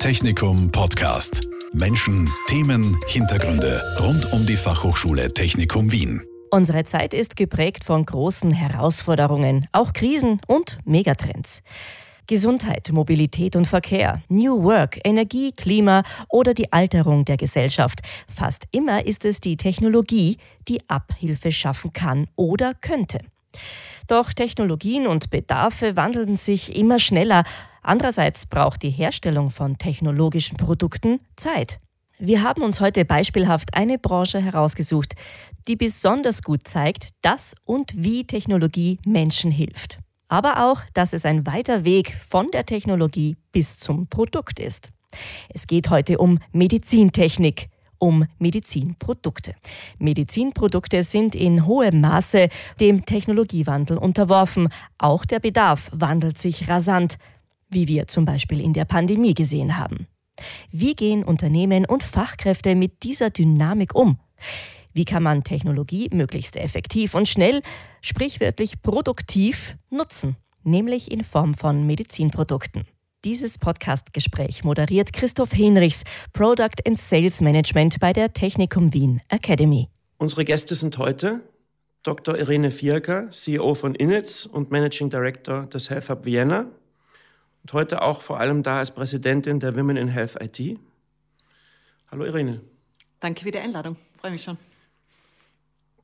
Technikum Podcast. Menschen, Themen, Hintergründe rund um die Fachhochschule Technikum Wien. Unsere Zeit ist geprägt von großen Herausforderungen, auch Krisen und Megatrends. Gesundheit, Mobilität und Verkehr, New Work, Energie, Klima oder die Alterung der Gesellschaft. Fast immer ist es die Technologie, die Abhilfe schaffen kann oder könnte. Doch Technologien und Bedarfe wandeln sich immer schneller. Andererseits braucht die Herstellung von technologischen Produkten Zeit. Wir haben uns heute beispielhaft eine Branche herausgesucht, die besonders gut zeigt, dass und wie Technologie Menschen hilft. Aber auch, dass es ein weiter Weg von der Technologie bis zum Produkt ist. Es geht heute um Medizintechnik, um Medizinprodukte. Medizinprodukte sind in hohem Maße dem Technologiewandel unterworfen. Auch der Bedarf wandelt sich rasant, wie wir zum Beispiel in der Pandemie gesehen haben. Wie gehen Unternehmen und Fachkräfte mit dieser Dynamik um? Wie kann man Technologie möglichst effektiv und schnell, sprichwörtlich produktiv, nutzen? Nämlich in Form von Medizinprodukten. Dieses Podcast-Gespräch moderiert Christoph Henrichs, Product and Sales Management bei der Technikum Wien Academy. Unsere Gäste sind heute Dr. Irene Fielker, CEO von Initz und Managing Director des Health Hub Vienna. Und heute auch vor allem da als Präsidentin der Women in Health IT. Hallo Irene. Danke für die Einladung. Freue mich schon.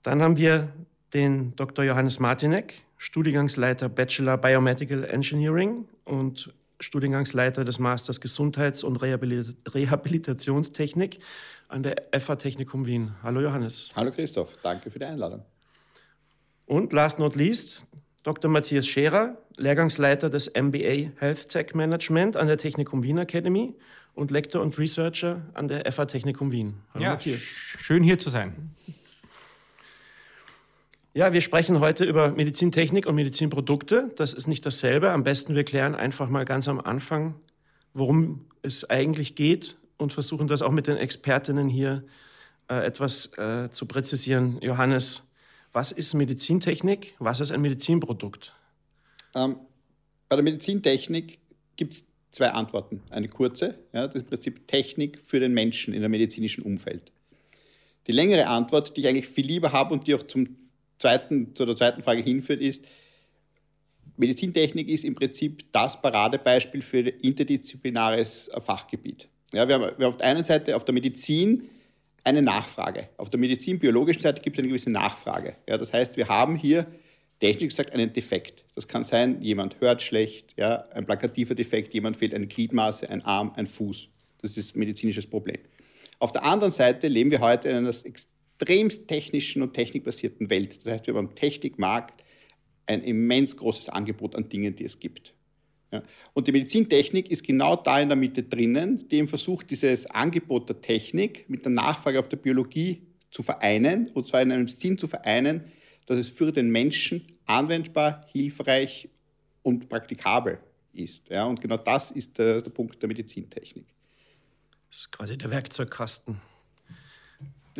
Dann haben wir den Dr. Johannes Martinek, Studiengangsleiter Bachelor Biomedical Engineering und Studiengangsleiter des Masters Gesundheits- und Rehabilitationstechnik an der FA Technikum Wien. Hallo Johannes. Hallo Christoph, danke für die Einladung. Und last not least, Dr. Matthias Scherer, Lehrgangsleiter des MBA Health Tech Management an der Technikum Wien Academy und Lektor und Researcher an der FA Technikum Wien. Hallo ja, Matthias. Schön hier zu sein. Ja, wir sprechen heute über Medizintechnik und Medizinprodukte. Das ist nicht dasselbe. Am besten wir klären einfach mal ganz am Anfang, worum es eigentlich geht und versuchen das auch mit den Expertinnen hier äh, etwas äh, zu präzisieren. Johannes, was ist Medizintechnik? Was ist ein Medizinprodukt? Ähm, bei der Medizintechnik gibt es zwei Antworten. Eine kurze, ja, das ist im Prinzip Technik für den Menschen in einem medizinischen Umfeld. Die längere Antwort, die ich eigentlich viel lieber habe und die auch zum zweiten, zu der zweiten Frage hinführt, ist, Medizintechnik ist im Prinzip das Paradebeispiel für interdisziplinares Fachgebiet. Ja, wir, haben, wir haben auf der einen Seite auf der Medizin eine Nachfrage. Auf der medizinbiologischen Seite gibt es eine gewisse Nachfrage. Ja, das heißt, wir haben hier technisch gesagt einen Defekt. Das kann sein, jemand hört schlecht, ja, ein plakativer Defekt, jemand fehlt eine Gliedmaße, ein Arm, ein Fuß. Das ist ein medizinisches Problem. Auf der anderen Seite leben wir heute in einer extremst technischen und technikbasierten Welt. Das heißt, wir haben am Technikmarkt ein immens großes Angebot an Dingen, die es gibt. Ja. Und die Medizintechnik ist genau da in der Mitte drinnen, die eben versucht, dieses Angebot der Technik mit der Nachfrage auf der Biologie zu vereinen, und zwar in einem Sinn zu vereinen, dass es für den Menschen anwendbar, hilfreich und praktikabel ist. Ja. Und genau das ist der, der Punkt der Medizintechnik. Das ist quasi der Werkzeugkasten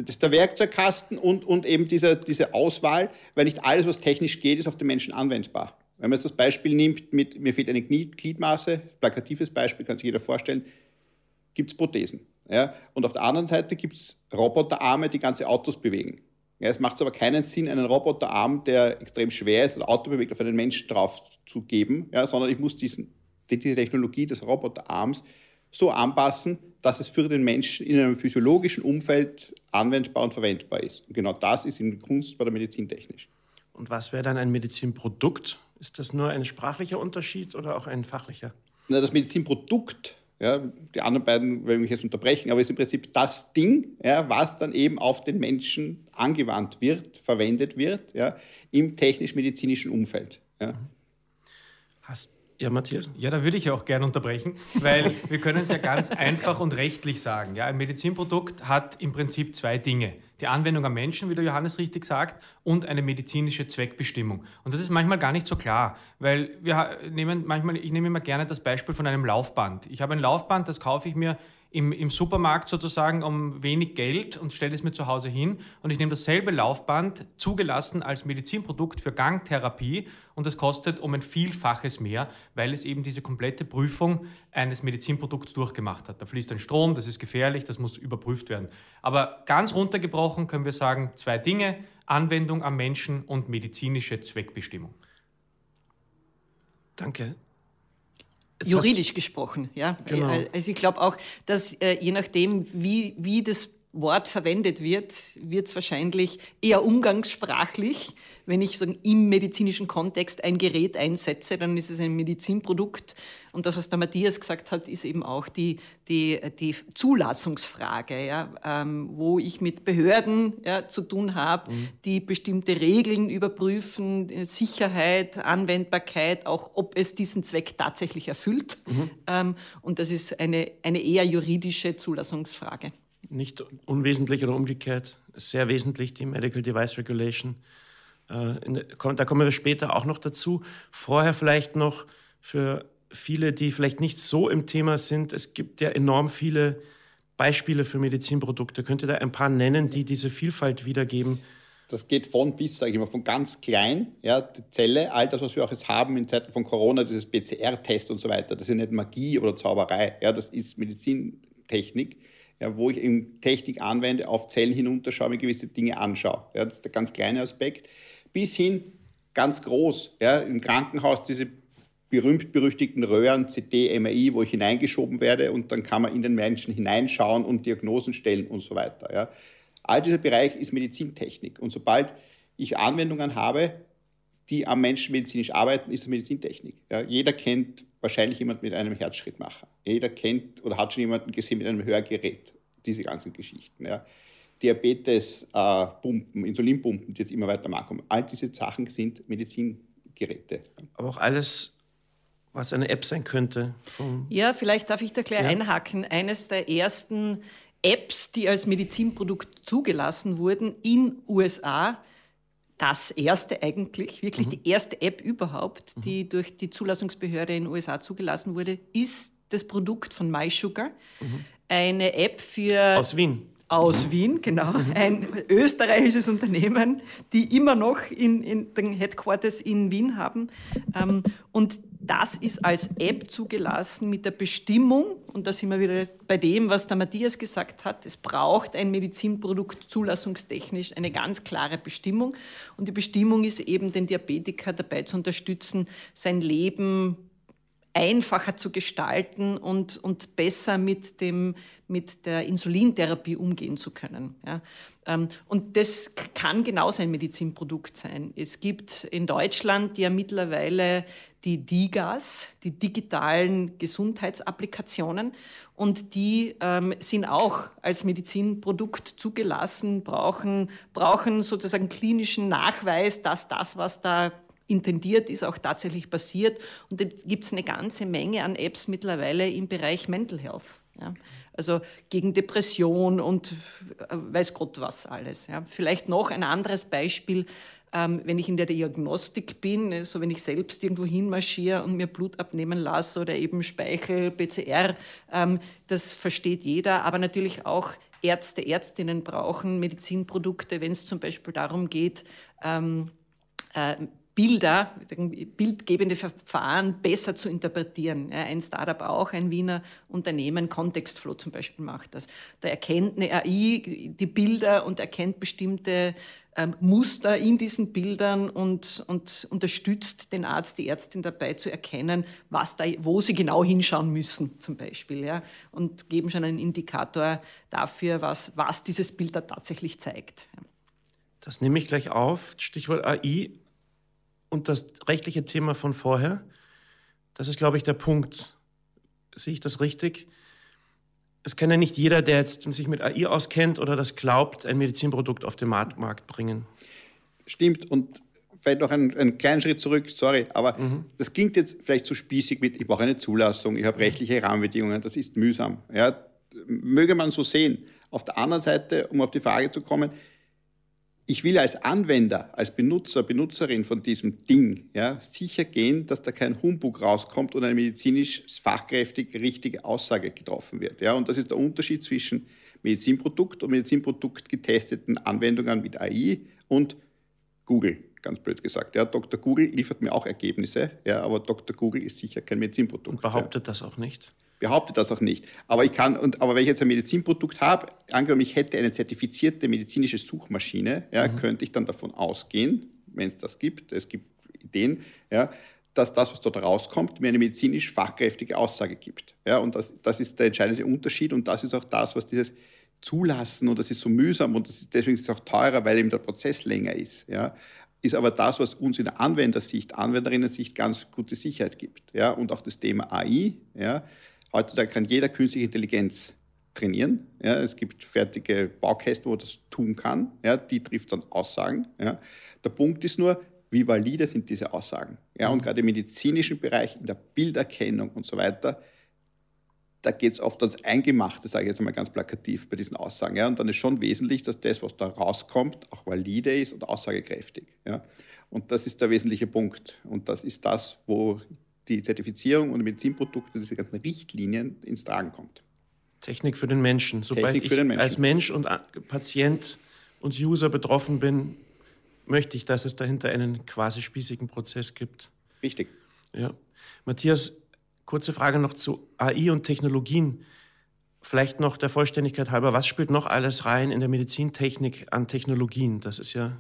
das ist der Werkzeugkasten und, und eben diese, diese Auswahl, weil nicht alles, was technisch geht, ist auf den Menschen anwendbar. Wenn man jetzt das Beispiel nimmt, mit, mir fehlt eine Gliedmaße, plakatives Beispiel, kann sich jeder vorstellen, gibt es Prothesen. Ja? Und auf der anderen Seite gibt es Roboterarme, die ganze Autos bewegen. Ja, es macht aber keinen Sinn, einen Roboterarm, der extrem schwer ist, ein Auto bewegt, auf einen Menschen drauf zu geben, ja, sondern ich muss diesen, diese Technologie des Roboterarms so anpassen, dass es für den Menschen in einem physiologischen Umfeld anwendbar und verwendbar ist. Und genau das ist in Kunst bei der Medizin technisch. Und was wäre dann ein Medizinprodukt? Ist das nur ein sprachlicher Unterschied oder auch ein fachlicher? Na, das Medizinprodukt, ja, die anderen beiden will ich jetzt unterbrechen, aber ist im Prinzip das Ding, ja, was dann eben auf den Menschen angewandt wird, verwendet wird, ja, im technisch-medizinischen Umfeld. Ja. Hast ja, Matthias? Ja, da würde ich auch gerne unterbrechen, weil wir können es ja ganz einfach und rechtlich sagen. Ja, ein Medizinprodukt hat im Prinzip zwei Dinge. Die Anwendung am Menschen, wie der Johannes richtig sagt, und eine medizinische Zweckbestimmung. Und das ist manchmal gar nicht so klar, weil wir nehmen manchmal, ich nehme immer gerne das Beispiel von einem Laufband. Ich habe ein Laufband, das kaufe ich mir im, im Supermarkt sozusagen um wenig Geld und stelle es mir zu Hause hin und ich nehme dasselbe Laufband, zugelassen als Medizinprodukt für Gangtherapie und das kostet um ein Vielfaches mehr, weil es eben diese komplette Prüfung eines Medizinprodukts durchgemacht hat. Da fließt ein Strom, das ist gefährlich, das muss überprüft werden. Aber ganz runtergebrochen können wir sagen, zwei Dinge, Anwendung am Menschen und medizinische Zweckbestimmung. Danke. Jetzt Juridisch gesprochen, ja. Genau. Also ich glaube auch, dass äh, je nachdem, wie, wie das Wort verwendet wird, wird es wahrscheinlich eher umgangssprachlich. Wenn ich sagen, im medizinischen Kontext ein Gerät einsetze, dann ist es ein Medizinprodukt. Und das, was der Matthias gesagt hat, ist eben auch die, die, die Zulassungsfrage, ja, ähm, wo ich mit Behörden ja, zu tun habe, mhm. die bestimmte Regeln überprüfen, Sicherheit, Anwendbarkeit, auch ob es diesen Zweck tatsächlich erfüllt. Mhm. Ähm, und das ist eine, eine eher juridische Zulassungsfrage nicht unwesentlich oder umgekehrt, sehr wesentlich die Medical Device Regulation. Äh, da kommen wir später auch noch dazu. Vorher vielleicht noch für viele, die vielleicht nicht so im Thema sind, es gibt ja enorm viele Beispiele für Medizinprodukte. Könnt ihr da ein paar nennen, die diese Vielfalt wiedergeben? Das geht von bis, sage ich mal, von ganz klein, ja, die Zelle, all das, was wir auch jetzt haben in Zeiten von Corona, dieses PCR-Test und so weiter, das ist nicht Magie oder Zauberei, ja, das ist Medizintechnik ja, wo ich eben Technik anwende, auf Zellen hinunterschaue, mir gewisse Dinge anschaue. Ja, das ist der ganz kleine Aspekt. Bis hin ganz groß, ja, im Krankenhaus diese berühmt-berüchtigten Röhren, CT, MRI, wo ich hineingeschoben werde und dann kann man in den Menschen hineinschauen und Diagnosen stellen und so weiter. Ja. All dieser Bereich ist Medizintechnik. Und sobald ich Anwendungen habe, die am Menschen medizinisch arbeiten, ist Medizintechnik. Ja, jeder kennt wahrscheinlich jemand mit einem Herzschrittmacher. Jeder kennt oder hat schon jemanden gesehen mit einem Hörgerät. Diese ganzen Geschichten. Ja. Diabetes-Pumpen, äh, Insulinpumpen, die jetzt immer weiter nachkommen. All diese Sachen sind Medizingeräte. Aber auch alles, was eine App sein könnte. Ja, vielleicht darf ich da gleich ja. einhaken. Eines der ersten Apps, die als Medizinprodukt zugelassen wurden in USA, das erste eigentlich, wirklich mhm. die erste App überhaupt, mhm. die durch die Zulassungsbehörde in den USA zugelassen wurde, ist das Produkt von MySugar. Mhm. Eine App für. Aus Wien. Aus. Wien, genau. Mhm. Ein österreichisches Unternehmen, die immer noch in, in den Headquarters in Wien haben. Ähm, und das ist als App zugelassen mit der Bestimmung, und da sind wir wieder bei dem, was der Matthias gesagt hat, es braucht ein Medizinprodukt zulassungstechnisch eine ganz klare Bestimmung. Und die Bestimmung ist eben, den Diabetiker dabei zu unterstützen, sein Leben einfacher zu gestalten und, und besser mit, dem, mit der Insulintherapie umgehen zu können. Ja. Ähm, und das kann genauso ein Medizinprodukt sein. Es gibt in Deutschland ja mittlerweile die DIGAS, die digitalen Gesundheitsapplikationen, und die ähm, sind auch als Medizinprodukt zugelassen, brauchen, brauchen sozusagen klinischen Nachweis, dass das, was da intendiert ist, auch tatsächlich passiert. Und da gibt es eine ganze Menge an Apps mittlerweile im Bereich Mental Health. Ja. Also gegen Depression und äh, weiß Gott was alles. Ja. Vielleicht noch ein anderes Beispiel, ähm, wenn ich in der Diagnostik bin, so also wenn ich selbst irgendwo hinmarschiere und mir Blut abnehmen lasse oder eben Speichel, PCR, ähm, das versteht jeder, aber natürlich auch Ärzte, Ärztinnen brauchen Medizinprodukte, wenn es zum Beispiel darum geht, ähm, äh, Bilder, bildgebende Verfahren besser zu interpretieren. Ein Startup auch, ein Wiener Unternehmen, Contextflow zum Beispiel macht das. Da erkennt eine AI die Bilder und erkennt bestimmte ähm, Muster in diesen Bildern und, und unterstützt den Arzt, die Ärztin dabei zu erkennen, was da, wo sie genau hinschauen müssen zum Beispiel. Ja, und geben schon einen Indikator dafür, was, was dieses Bild da tatsächlich zeigt. Das nehme ich gleich auf. Stichwort AI und das rechtliche Thema von vorher, das ist, glaube ich, der Punkt. Sehe ich das richtig? Es kann ja nicht jeder, der jetzt sich mit AI auskennt oder das glaubt, ein Medizinprodukt auf den Markt bringen. Stimmt. Und vielleicht noch einen, einen kleinen Schritt zurück, sorry, aber mhm. das klingt jetzt vielleicht zu spießig mit, ich brauche eine Zulassung, ich habe rechtliche Rahmenbedingungen, das ist mühsam. Ja, möge man so sehen. Auf der anderen Seite, um auf die Frage zu kommen, ich will als Anwender, als Benutzer, Benutzerin von diesem Ding ja, sicher gehen, dass da kein Humbug rauskommt und eine medizinisch fachkräftig richtige Aussage getroffen wird. Ja. Und das ist der Unterschied zwischen Medizinprodukt und Medizinprodukt getesteten Anwendungen mit AI und Google, ganz blöd gesagt. Ja, Dr. Google liefert mir auch Ergebnisse, ja, aber Dr. Google ist sicher kein Medizinprodukt. Und behauptet ja. das auch nicht? Behauptet das auch nicht. Aber ich kann, und, aber wenn ich jetzt ein Medizinprodukt habe, angenommen, ich hätte eine zertifizierte medizinische Suchmaschine, ja, mhm. könnte ich dann davon ausgehen, wenn es das gibt, es gibt Ideen, ja, dass das, was dort rauskommt, mir eine medizinisch fachkräftige Aussage gibt. Ja, und das, das ist der entscheidende Unterschied und das ist auch das, was dieses Zulassen und das ist so mühsam und ist, deswegen ist es auch teurer, weil eben der Prozess länger ist. Ja, ist aber das, was uns in der Anwendersicht, Anwenderinnen-Sicht ganz gute Sicherheit gibt. Ja, und auch das Thema AI. Ja, heutzutage kann jeder künstliche Intelligenz trainieren. Ja, es gibt fertige Baukästen, wo das tun kann. Ja, die trifft dann Aussagen. Ja. Der Punkt ist nur, wie valide sind diese Aussagen? Ja, und gerade im medizinischen Bereich, in der Bilderkennung und so weiter, da geht es oft ans Eingemachte, sage ich jetzt mal ganz plakativ bei diesen Aussagen. Ja, und dann ist schon wesentlich, dass das, was da rauskommt, auch valide ist und aussagekräftig. Ja. Und das ist der wesentliche Punkt. Und das ist das, wo die Zertifizierung und Medizinprodukte, diese ganzen Richtlinien ins Tragen kommt. Technik für den Menschen. Sobald Technik ich Menschen. als Mensch und Patient und User betroffen bin, möchte ich, dass es dahinter einen quasi spießigen Prozess gibt. Richtig. Ja. Matthias, kurze Frage noch zu AI und Technologien. Vielleicht noch der Vollständigkeit halber, was spielt noch alles rein in der Medizintechnik an Technologien? Das ist ja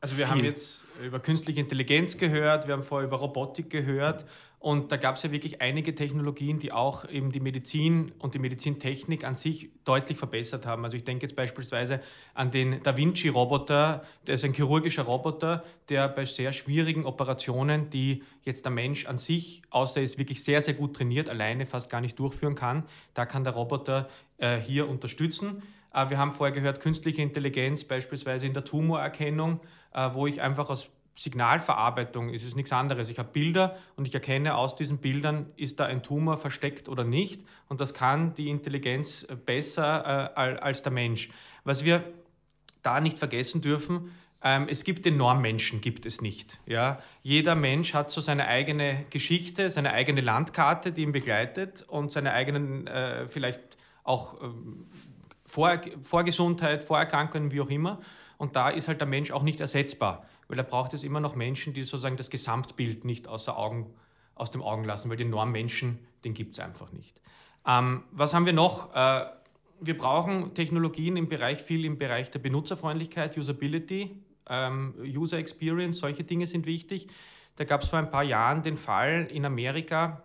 also wir viel. haben jetzt über künstliche Intelligenz gehört, wir haben vorher über Robotik gehört und da gab es ja wirklich einige Technologien, die auch eben die Medizin und die Medizintechnik an sich deutlich verbessert haben. Also ich denke jetzt beispielsweise an den Da Vinci-Roboter, der ist ein chirurgischer Roboter, der bei sehr schwierigen Operationen, die jetzt der Mensch an sich, außer er ist wirklich sehr, sehr gut trainiert, alleine fast gar nicht durchführen kann, da kann der Roboter äh, hier unterstützen. Äh, wir haben vorher gehört, künstliche Intelligenz beispielsweise in der Tumorerkennung, äh, wo ich einfach aus Signalverarbeitung ist es nichts anderes. Ich habe Bilder und ich erkenne aus diesen Bildern, ist da ein Tumor versteckt oder nicht. Und das kann die Intelligenz äh, besser als der Mensch. Was wir da nicht vergessen dürfen, ähm, es gibt den Normmenschen, gibt es nicht. Ja? Jeder Mensch hat so seine eigene Geschichte, seine eigene Landkarte, die ihn begleitet und seine eigenen äh, vielleicht auch ähm, Vor Vorgesundheit, Vorerkrankungen, wie auch immer. Und da ist halt der Mensch auch nicht ersetzbar, weil da braucht es immer noch Menschen, die sozusagen das Gesamtbild nicht außer Augen, aus dem Augen lassen, weil den Normmenschen, den gibt es einfach nicht. Ähm, was haben wir noch? Äh, wir brauchen Technologien im Bereich, viel im Bereich der Benutzerfreundlichkeit, Usability, ähm, User Experience, solche Dinge sind wichtig. Da gab es vor ein paar Jahren den Fall in Amerika,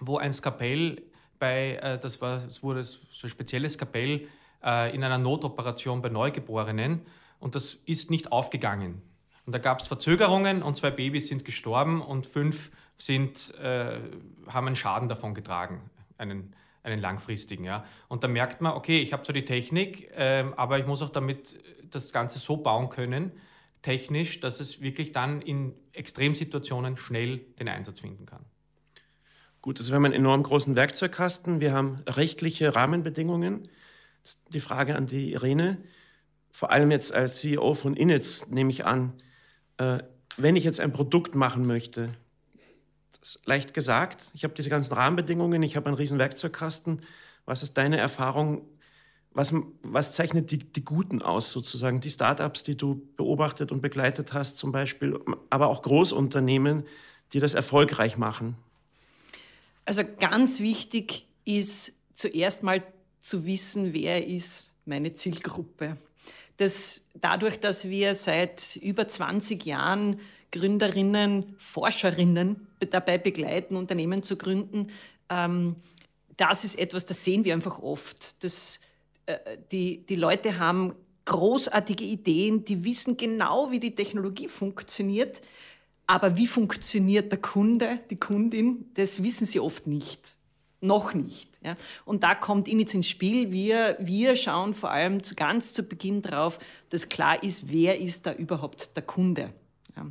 wo ein Skapell bei, äh, das war, es wurde so ein spezielles Skapell äh, in einer Notoperation bei Neugeborenen und das ist nicht aufgegangen. Und da gab es Verzögerungen und zwei Babys sind gestorben und fünf sind, äh, haben einen Schaden davon getragen, einen, einen langfristigen. Ja. Und da merkt man, okay, ich habe zwar die Technik, äh, aber ich muss auch damit das Ganze so bauen können, technisch, dass es wirklich dann in Extremsituationen schnell den Einsatz finden kann. Gut, also wir haben einen enorm großen Werkzeugkasten, wir haben rechtliche Rahmenbedingungen. Die Frage an die Irene vor allem jetzt als CEO von Initz nehme ich an, äh, wenn ich jetzt ein Produkt machen möchte, das ist leicht gesagt, ich habe diese ganzen Rahmenbedingungen, ich habe einen riesen Werkzeugkasten. Was ist deine Erfahrung? Was, was zeichnet die, die Guten aus, sozusagen? Die Startups, die du beobachtet und begleitet hast, zum Beispiel, aber auch Großunternehmen, die das erfolgreich machen? Also ganz wichtig ist zuerst mal zu wissen, wer ist meine Zielgruppe dass dadurch, dass wir seit über 20 Jahren Gründerinnen, Forscherinnen dabei begleiten, Unternehmen zu gründen, ähm, das ist etwas, das sehen wir einfach oft. Dass, äh, die, die Leute haben großartige Ideen, die wissen genau, wie die Technologie funktioniert, aber wie funktioniert der Kunde, die Kundin, das wissen sie oft nicht. Noch nicht. Ja. Und da kommt Initz ins Spiel. Wir, wir schauen vor allem zu, ganz zu Beginn darauf, dass klar ist, wer ist da überhaupt der Kunde. Ja.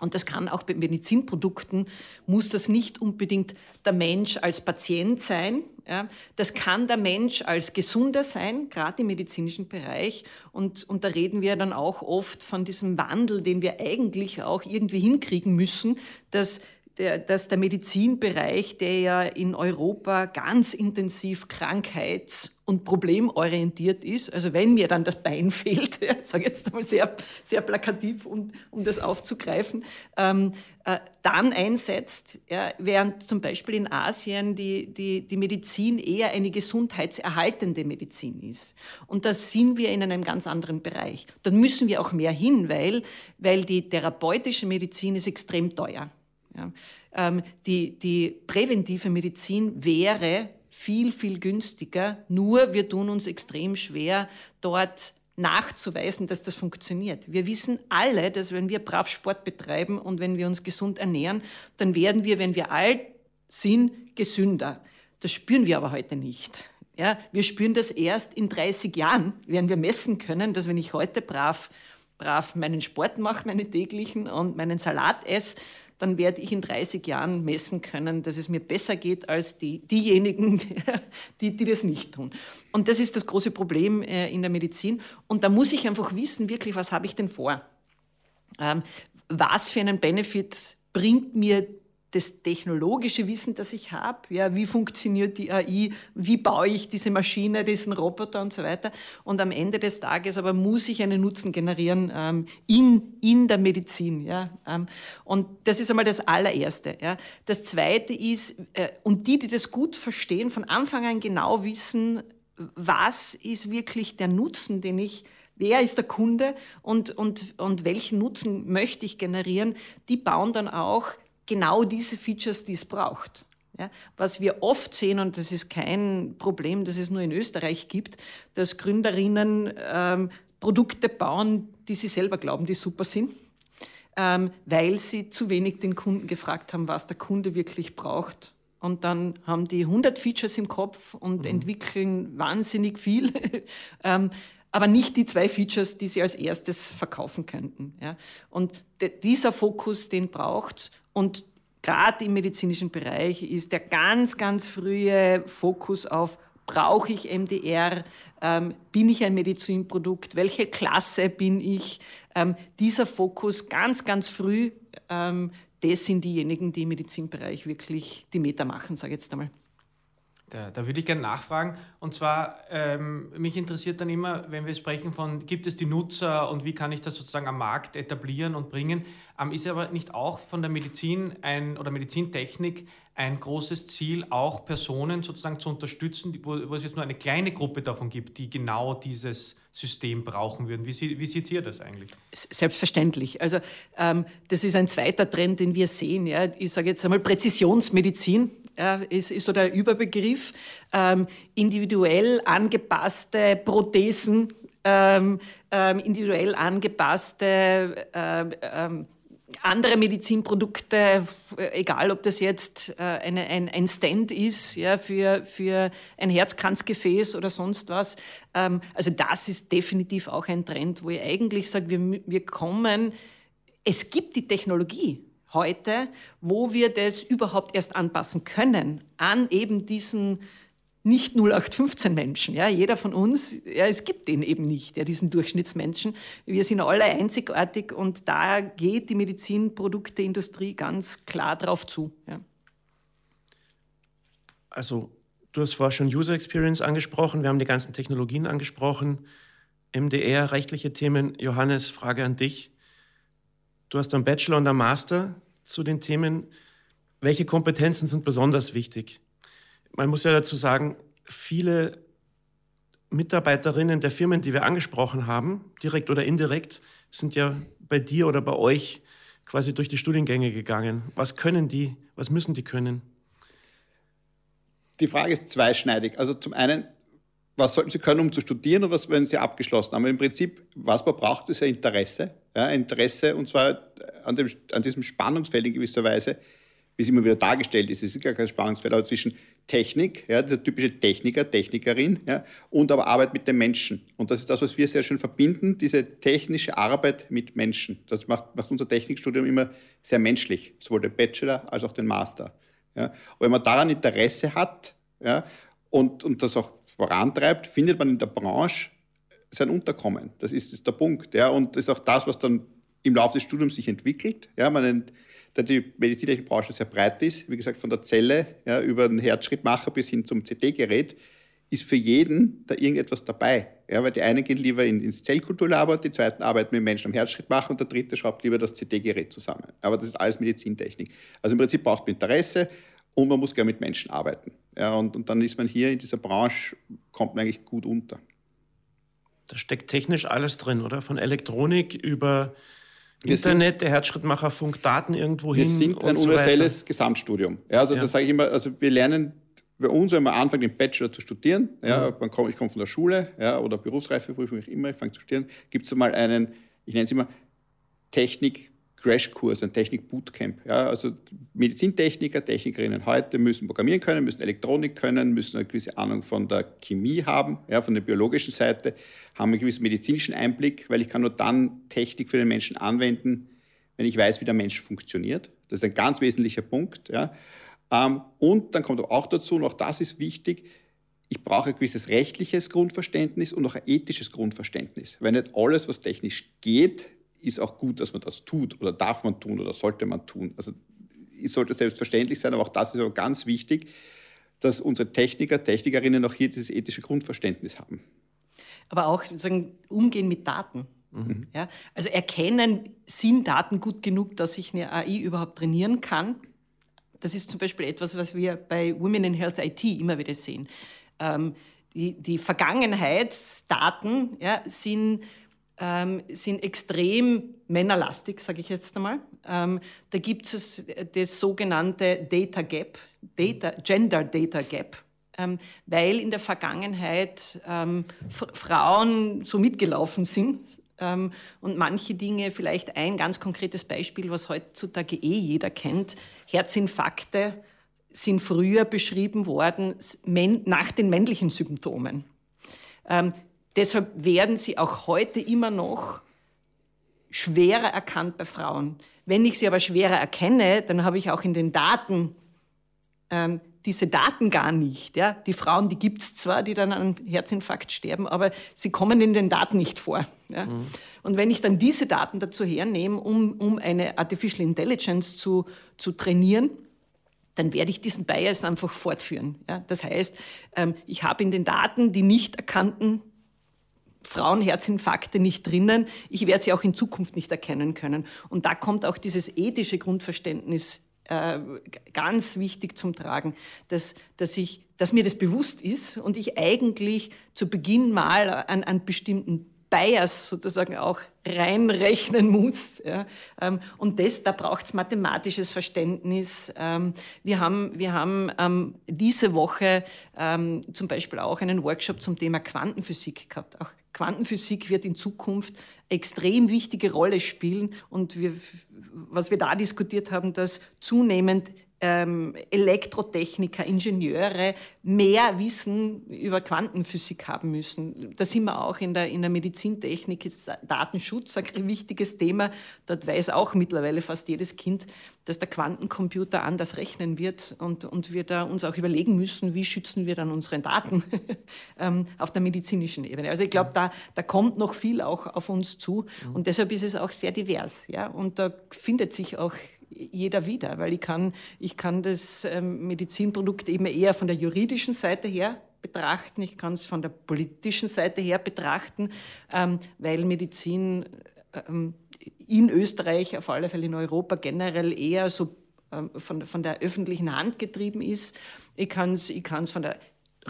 Und das kann auch bei Medizinprodukten, muss das nicht unbedingt der Mensch als Patient sein, Ja, das kann der Mensch als gesunder sein, gerade im medizinischen Bereich. Und, und da reden wir dann auch oft von diesem Wandel, den wir eigentlich auch irgendwie hinkriegen müssen, dass der, dass der Medizinbereich, der ja in Europa ganz intensiv krankheits- und problemorientiert ist, also wenn mir dann das Bein fehlt, ja, sage jetzt mal sehr, sehr plakativ, um, um das aufzugreifen, ähm, äh, dann einsetzt, ja, während zum Beispiel in Asien die, die, die Medizin eher eine gesundheitserhaltende Medizin ist. Und da sind wir in einem ganz anderen Bereich. Dann müssen wir auch mehr hin, weil, weil die therapeutische Medizin ist extrem teuer. Ja. Ähm, die, die präventive Medizin wäre viel, viel günstiger, nur wir tun uns extrem schwer, dort nachzuweisen, dass das funktioniert. Wir wissen alle, dass wenn wir brav Sport betreiben und wenn wir uns gesund ernähren, dann werden wir, wenn wir alt sind, gesünder. Das spüren wir aber heute nicht. Ja, wir spüren das erst in 30 Jahren, werden wir messen können, dass wenn ich heute brav, brav meinen Sport mache, meine täglichen und meinen Salat esse, dann werde ich in 30 Jahren messen können, dass es mir besser geht als die, diejenigen, die, die das nicht tun. Und das ist das große Problem äh, in der Medizin. Und da muss ich einfach wissen, wirklich, was habe ich denn vor? Ähm, was für einen Benefit bringt mir das technologische Wissen, das ich habe, ja, wie funktioniert die AI, wie baue ich diese Maschine, diesen Roboter und so weiter. Und am Ende des Tages aber muss ich einen Nutzen generieren ähm, in, in der Medizin. Ja, ähm, und das ist einmal das allererste. Ja. Das zweite ist, äh, und die, die das gut verstehen, von Anfang an genau wissen, was ist wirklich der Nutzen, den ich Wer ist der Kunde und, und, und welchen Nutzen möchte ich generieren? Die bauen dann auch genau diese Features, die es braucht. Ja, was wir oft sehen, und das ist kein Problem, das es nur in Österreich gibt, dass Gründerinnen ähm, Produkte bauen, die sie selber glauben, die super sind, ähm, weil sie zu wenig den Kunden gefragt haben, was der Kunde wirklich braucht. Und dann haben die 100 Features im Kopf und mhm. entwickeln wahnsinnig viel, ähm, aber nicht die zwei Features, die sie als erstes verkaufen könnten. Ja. Und dieser Fokus, den braucht und gerade im medizinischen Bereich ist der ganz, ganz frühe Fokus auf brauche ich MDR, ähm, bin ich ein Medizinprodukt, welche Klasse bin ich. Ähm, dieser Fokus ganz, ganz früh, ähm, das sind diejenigen, die im Medizinbereich wirklich die Meter machen, sage ich jetzt einmal. Da, da, würde ich gerne nachfragen. Und zwar, ähm, mich interessiert dann immer, wenn wir sprechen von, gibt es die Nutzer und wie kann ich das sozusagen am Markt etablieren und bringen, ähm, ist aber nicht auch von der Medizin ein, oder Medizintechnik ein großes Ziel, auch Personen sozusagen zu unterstützen, wo, wo es jetzt nur eine kleine Gruppe davon gibt, die genau dieses System brauchen würden. Wie, wie sieht ihr das eigentlich? Selbstverständlich. Also ähm, das ist ein zweiter Trend, den wir sehen. Ja. Ich sage jetzt einmal Präzisionsmedizin ist, ist so der Überbegriff. Ähm, individuell angepasste Prothesen, ähm, ähm individuell angepasste äh, ähm, andere Medizinprodukte, egal ob das jetzt äh, eine, ein, ein Stand ist ja, für, für ein Herzkranzgefäß oder sonst was. Ähm, also das ist definitiv auch ein Trend, wo ich eigentlich sage, wir, wir kommen, es gibt die Technologie heute, wo wir das überhaupt erst anpassen können an eben diesen nicht 0815 Menschen. Ja, jeder von uns, ja, es gibt den eben nicht, ja, diesen Durchschnittsmenschen. Wir sind alle einzigartig und da geht die Medizinprodukteindustrie ganz klar drauf zu. Ja. Also, du hast vorher schon User Experience angesprochen, wir haben die ganzen Technologien angesprochen. MDR, rechtliche Themen. Johannes, Frage an dich. Du hast einen Bachelor und einen Master zu den Themen. Welche Kompetenzen sind besonders wichtig? Man muss ja dazu sagen, viele Mitarbeiterinnen der Firmen, die wir angesprochen haben, direkt oder indirekt, sind ja bei dir oder bei euch quasi durch die Studiengänge gegangen. Was können die? Was müssen die können? Die Frage ist zweischneidig. Also zum einen, was sollten sie können, um zu studieren und was, wenn sie abgeschlossen haben? im Prinzip, was man braucht, ist ja Interesse. Ja, Interesse und zwar an, dem, an diesem Spannungsfeld in gewisser Weise, wie es immer wieder dargestellt ist. Es ist gar kein Spannungsfeld, aber zwischen Technik, ja, dieser typische Techniker, Technikerin, ja, und aber Arbeit mit den Menschen. Und das ist das, was wir sehr schön verbinden, diese technische Arbeit mit Menschen. Das macht, macht unser Technikstudium immer sehr menschlich, sowohl den Bachelor als auch den Master. Ja. Und wenn man daran Interesse hat ja, und, und das auch vorantreibt, findet man in der Branche sein Unterkommen. Das ist, ist der Punkt. Ja. Und das ist auch das, was dann im Laufe des Studiums sich entwickelt. Ja, man, da die medizinische Branche sehr breit ist, wie gesagt, von der Zelle ja, über den Herzschrittmacher bis hin zum CT-Gerät, ist für jeden da irgendetwas dabei. Ja, weil die einen gehen lieber in, ins Zellkulturlabor, die zweiten arbeiten mit Menschen am Herzschrittmacher und der dritte schraubt lieber das CT-Gerät zusammen. Aber das ist alles Medizintechnik. Also im Prinzip braucht man Interesse und man muss gerne mit Menschen arbeiten. Ja, und, und dann ist man hier in dieser Branche, kommt man eigentlich gut unter. Da steckt technisch alles drin, oder? Von Elektronik über wir Internet, der Herzschrittmacher, Funkdaten irgendwo hin. Wir sind ein so universelles Gesamtstudium. Ja, also ja. das sage ich immer, also wir lernen bei uns, wenn man anfängt, den Bachelor zu studieren, ja, mhm. ich komme von der Schule ja, oder Berufsreifeprüfung, ich immer, ich fange zu studieren, gibt es mal einen, ich nenne es immer Technik- Crashkurs, ein Technik-Bootcamp. Ja, also Medizintechniker, Technikerinnen heute müssen programmieren können, müssen Elektronik können, müssen eine gewisse Ahnung von der Chemie haben, ja, von der biologischen Seite, haben einen gewissen medizinischen Einblick, weil ich kann nur dann Technik für den Menschen anwenden, wenn ich weiß, wie der Mensch funktioniert. Das ist ein ganz wesentlicher Punkt. Ja. Ähm, und dann kommt auch dazu, und auch das ist wichtig, ich brauche ein gewisses rechtliches Grundverständnis und auch ein ethisches Grundverständnis. Weil nicht alles, was technisch geht, ist auch gut, dass man das tut oder darf man tun oder sollte man tun. Also es sollte selbstverständlich sein, aber auch das ist aber ganz wichtig, dass unsere Techniker, Technikerinnen auch hier dieses ethische Grundverständnis haben. Aber auch sozusagen umgehen mit Daten. Mhm. Ja, also erkennen, sind Daten gut genug, dass ich eine AI überhaupt trainieren kann? Das ist zum Beispiel etwas, was wir bei Women in Health IT immer wieder sehen. Ähm, die, die Vergangenheitsdaten ja, sind ähm, sind extrem männerlastig, sage ich jetzt einmal. Ähm, da gibt es das sogenannte Data Gap, Data, Gender Data Gap, ähm, weil in der Vergangenheit ähm, Frauen so mitgelaufen sind. Ähm, und manche Dinge, vielleicht ein ganz konkretes Beispiel, was heutzutage eh jeder kennt, Herzinfarkte sind früher beschrieben worden nach den männlichen Symptomen. Deshalb werden sie auch heute immer noch schwerer erkannt bei Frauen. Wenn ich sie aber schwerer erkenne, dann habe ich auch in den Daten ähm, diese Daten gar nicht. Ja? Die Frauen, die gibt es zwar, die dann an einem Herzinfarkt sterben, aber sie kommen in den Daten nicht vor. Ja? Mhm. Und wenn ich dann diese Daten dazu hernehme, um, um eine Artificial Intelligence zu, zu trainieren, dann werde ich diesen Bias einfach fortführen. Ja? Das heißt, ähm, ich habe in den Daten die nicht erkannten Frauenherzinfarkte nicht drinnen. Ich werde sie auch in Zukunft nicht erkennen können. Und da kommt auch dieses ethische Grundverständnis äh, ganz wichtig zum Tragen, dass, dass, ich, dass mir das bewusst ist und ich eigentlich zu Beginn mal an, an bestimmten Bias sozusagen auch reinrechnen muss. Ja. Ähm, und das, da braucht es mathematisches Verständnis. Ähm, wir haben, wir haben ähm, diese Woche zum Beispiel auch einen Workshop zum Thema Quantenphysik gehabt. Auch Quantenphysik wird in Zukunft extrem wichtige Rolle spielen. Und wir, was wir da diskutiert haben, dass zunehmend ähm, Elektrotechniker, Ingenieure mehr Wissen über Quantenphysik haben müssen. Da sind wir auch in der, in der Medizintechnik, ist Datenschutz ein wichtiges Thema. Dort weiß auch mittlerweile fast jedes Kind, dass der Quantencomputer anders rechnen wird und, und wir da uns auch überlegen müssen, wie schützen wir dann unsere Daten ähm, auf der medizinischen Ebene. Also ich glaube, da, da kommt noch viel auch auf uns zu und deshalb ist es auch sehr divers. Ja? Und da findet sich auch jeder wieder, weil ich kann, ich kann das ähm, Medizinprodukt eben eher von der juridischen Seite her betrachten, ich kann es von der politischen Seite her betrachten, ähm, weil Medizin ähm, in Österreich, auf alle Fälle in Europa generell eher so von, von der öffentlichen Hand getrieben ist. Ich kann es ich von der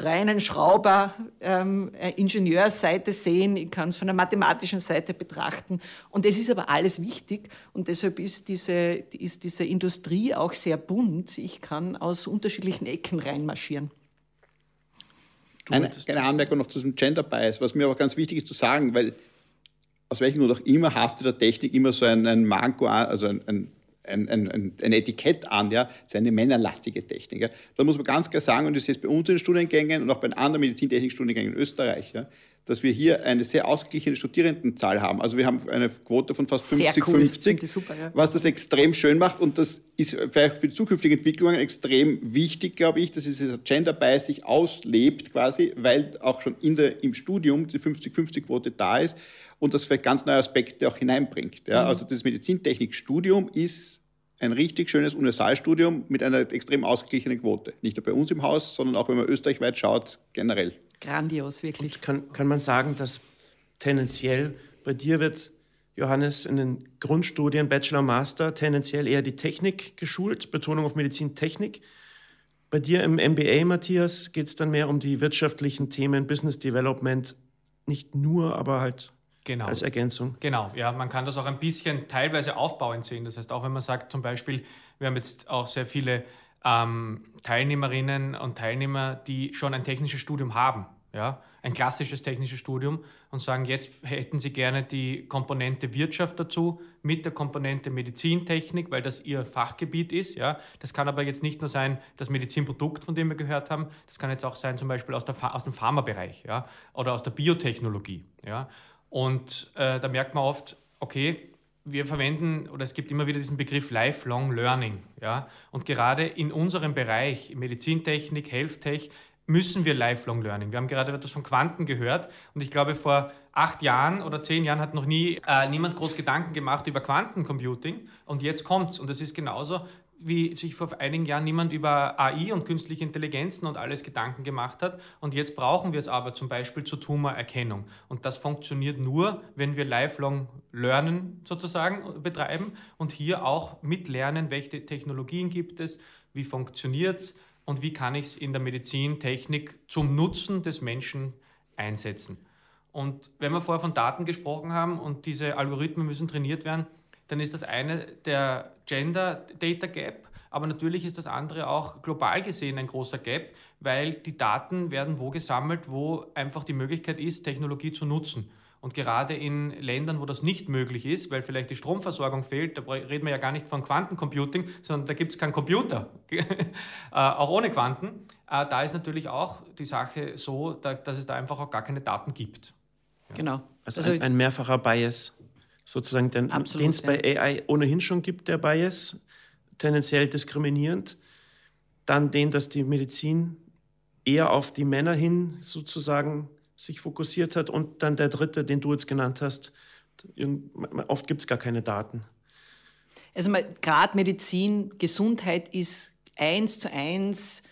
reinen Schrauber, ähm, äh, Ingenieursseite sehen, ich kann es von der mathematischen Seite betrachten. Und es ist aber alles wichtig und deshalb ist diese, ist diese Industrie auch sehr bunt. Ich kann aus unterschiedlichen Ecken reinmarschieren. Eine, eine Anmerkung noch zu diesem Gender Bias, was mir aber ganz wichtig ist zu sagen, weil aus welchem Grund auch immer haftet der Technik immer so ein, ein Manko, also ein, ein ein, ein, ein, Etikett an, ja, das ist eine männerlastige Technik. Ja. Da muss man ganz klar sagen, und das ist jetzt bei uns in den Studiengängen und auch bei anderen Medizintechnikstudiengängen in Österreich, ja, dass wir hier eine sehr ausgeglichene Studierendenzahl haben. Also wir haben eine Quote von fast 50-50, cool. ja. was das extrem schön macht und das ist vielleicht für die zukünftige Entwicklung extrem wichtig, glaube ich, dass dieser Gender Bias sich auslebt quasi, weil auch schon in der, im Studium die 50-50-Quote da ist und das vielleicht ganz neue Aspekte auch hineinbringt. Ja. Mhm. Also das Medizintechnikstudium ist ein richtig schönes Universalstudium mit einer extrem ausgeglichenen Quote. Nicht nur bei uns im Haus, sondern auch wenn man österreichweit schaut, generell. Grandios, wirklich. Und kann, kann man sagen, dass tendenziell bei dir wird, Johannes, in den Grundstudien, Bachelor, Master, tendenziell eher die Technik geschult, Betonung auf Medizintechnik. Bei dir im MBA, Matthias, geht es dann mehr um die wirtschaftlichen Themen, Business Development, nicht nur, aber halt genau. als Ergänzung. Genau, ja, man kann das auch ein bisschen teilweise aufbauend sehen. Das heißt, auch wenn man sagt, zum Beispiel, wir haben jetzt auch sehr viele ähm, Teilnehmerinnen und Teilnehmer, die schon ein technisches Studium haben, ja, ein klassisches technisches Studium und sagen, jetzt hätten sie gerne die Komponente Wirtschaft dazu mit der Komponente Medizintechnik, weil das ihr Fachgebiet ist. Ja. Das kann aber jetzt nicht nur sein das Medizinprodukt, von dem wir gehört haben, das kann jetzt auch sein zum Beispiel aus, der, aus dem Pharmabereich ja, oder aus der Biotechnologie. Ja. Und äh, da merkt man oft, okay, wir verwenden oder es gibt immer wieder diesen Begriff Lifelong Learning. Ja? Und gerade in unserem Bereich, Medizintechnik, Health Tech, müssen wir Lifelong Learning. Wir haben gerade etwas von Quanten gehört und ich glaube, vor acht Jahren oder zehn Jahren hat noch nie äh, niemand groß Gedanken gemacht über Quantencomputing und jetzt kommt es. Und es ist genauso wie sich vor einigen Jahren niemand über AI und künstliche Intelligenzen und alles Gedanken gemacht hat. Und jetzt brauchen wir es aber zum Beispiel zur Tumorerkennung. Und das funktioniert nur, wenn wir Lifelong Lernen sozusagen betreiben und hier auch mitlernen, welche Technologien gibt es, wie funktioniert es und wie kann ich es in der Medizintechnik zum Nutzen des Menschen einsetzen. Und wenn wir vorher von Daten gesprochen haben und diese Algorithmen müssen trainiert werden, dann ist das eine der Gender Data Gap, aber natürlich ist das andere auch global gesehen ein großer Gap, weil die Daten werden wo gesammelt, wo einfach die Möglichkeit ist, Technologie zu nutzen. Und gerade in Ländern, wo das nicht möglich ist, weil vielleicht die Stromversorgung fehlt, da reden wir ja gar nicht von Quantencomputing, sondern da gibt es keinen Computer, äh, auch ohne Quanten, äh, da ist natürlich auch die Sache so, dass es da einfach auch gar keine Daten gibt. Genau. Also, also ein, ein mehrfacher Bias sozusagen, den es bei AI ohnehin schon gibt, der Bias, tendenziell diskriminierend. Dann den, dass die Medizin eher auf die Männer hin sozusagen sich fokussiert hat. Und dann der dritte, den du jetzt genannt hast, oft gibt es gar keine Daten. Also gerade Medizin, Gesundheit ist eins zu eins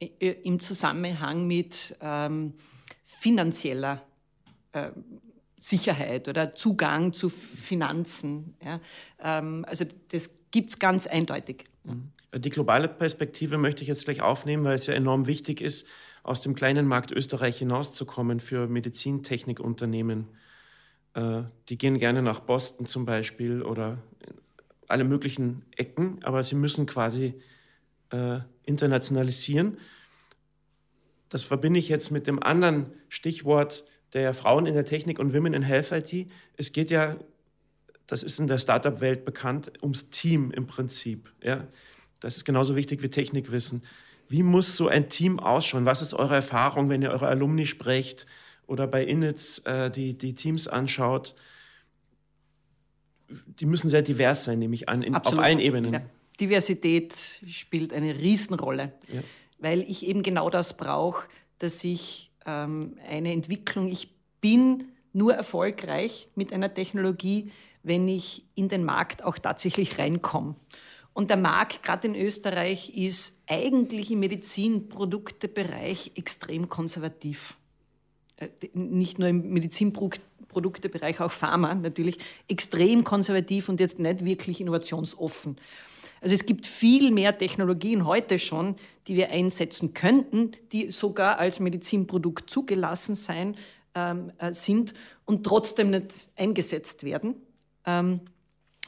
äh, im Zusammenhang mit ähm, finanzieller äh, Sicherheit oder Zugang zu Finanzen. Ja. Ähm, also das gibt es ganz eindeutig. Mhm. Die globale Perspektive möchte ich jetzt gleich aufnehmen, weil es ja enorm wichtig ist, aus dem kleinen Markt Österreich hinauszukommen für Medizintechnikunternehmen. Äh, die gehen gerne nach Boston zum Beispiel oder alle möglichen Ecken, aber sie müssen quasi äh, internationalisieren. Das verbinde ich jetzt mit dem anderen Stichwort der Frauen in der Technik und Women in Health IT. Es geht ja, das ist in der Startup-Welt bekannt, ums Team im Prinzip. Ja? Das ist genauso wichtig wie Technikwissen. Wie muss so ein Team ausschauen? Was ist eure Erfahrung, wenn ihr eure Alumni sprecht oder bei Inits äh, die, die Teams anschaut? Die müssen sehr divers sein, nehme ich an, in, auf allen Ebenen. Ja. Diversität spielt eine Riesenrolle, ja. weil ich eben genau das brauche, dass ich ähm, eine Entwicklung. Ich bin nur erfolgreich mit einer Technologie, wenn ich in den Markt auch tatsächlich reinkomme. Und der Markt, gerade in Österreich, ist eigentlich im Medizinproduktebereich extrem konservativ. Äh, nicht nur im Medizinproduktebereich, auch Pharma natürlich, extrem konservativ und jetzt nicht wirklich innovationsoffen. Also es gibt viel mehr Technologien heute schon, die wir einsetzen könnten, die sogar als Medizinprodukt zugelassen sein, ähm, äh, sind und trotzdem nicht eingesetzt werden, ähm,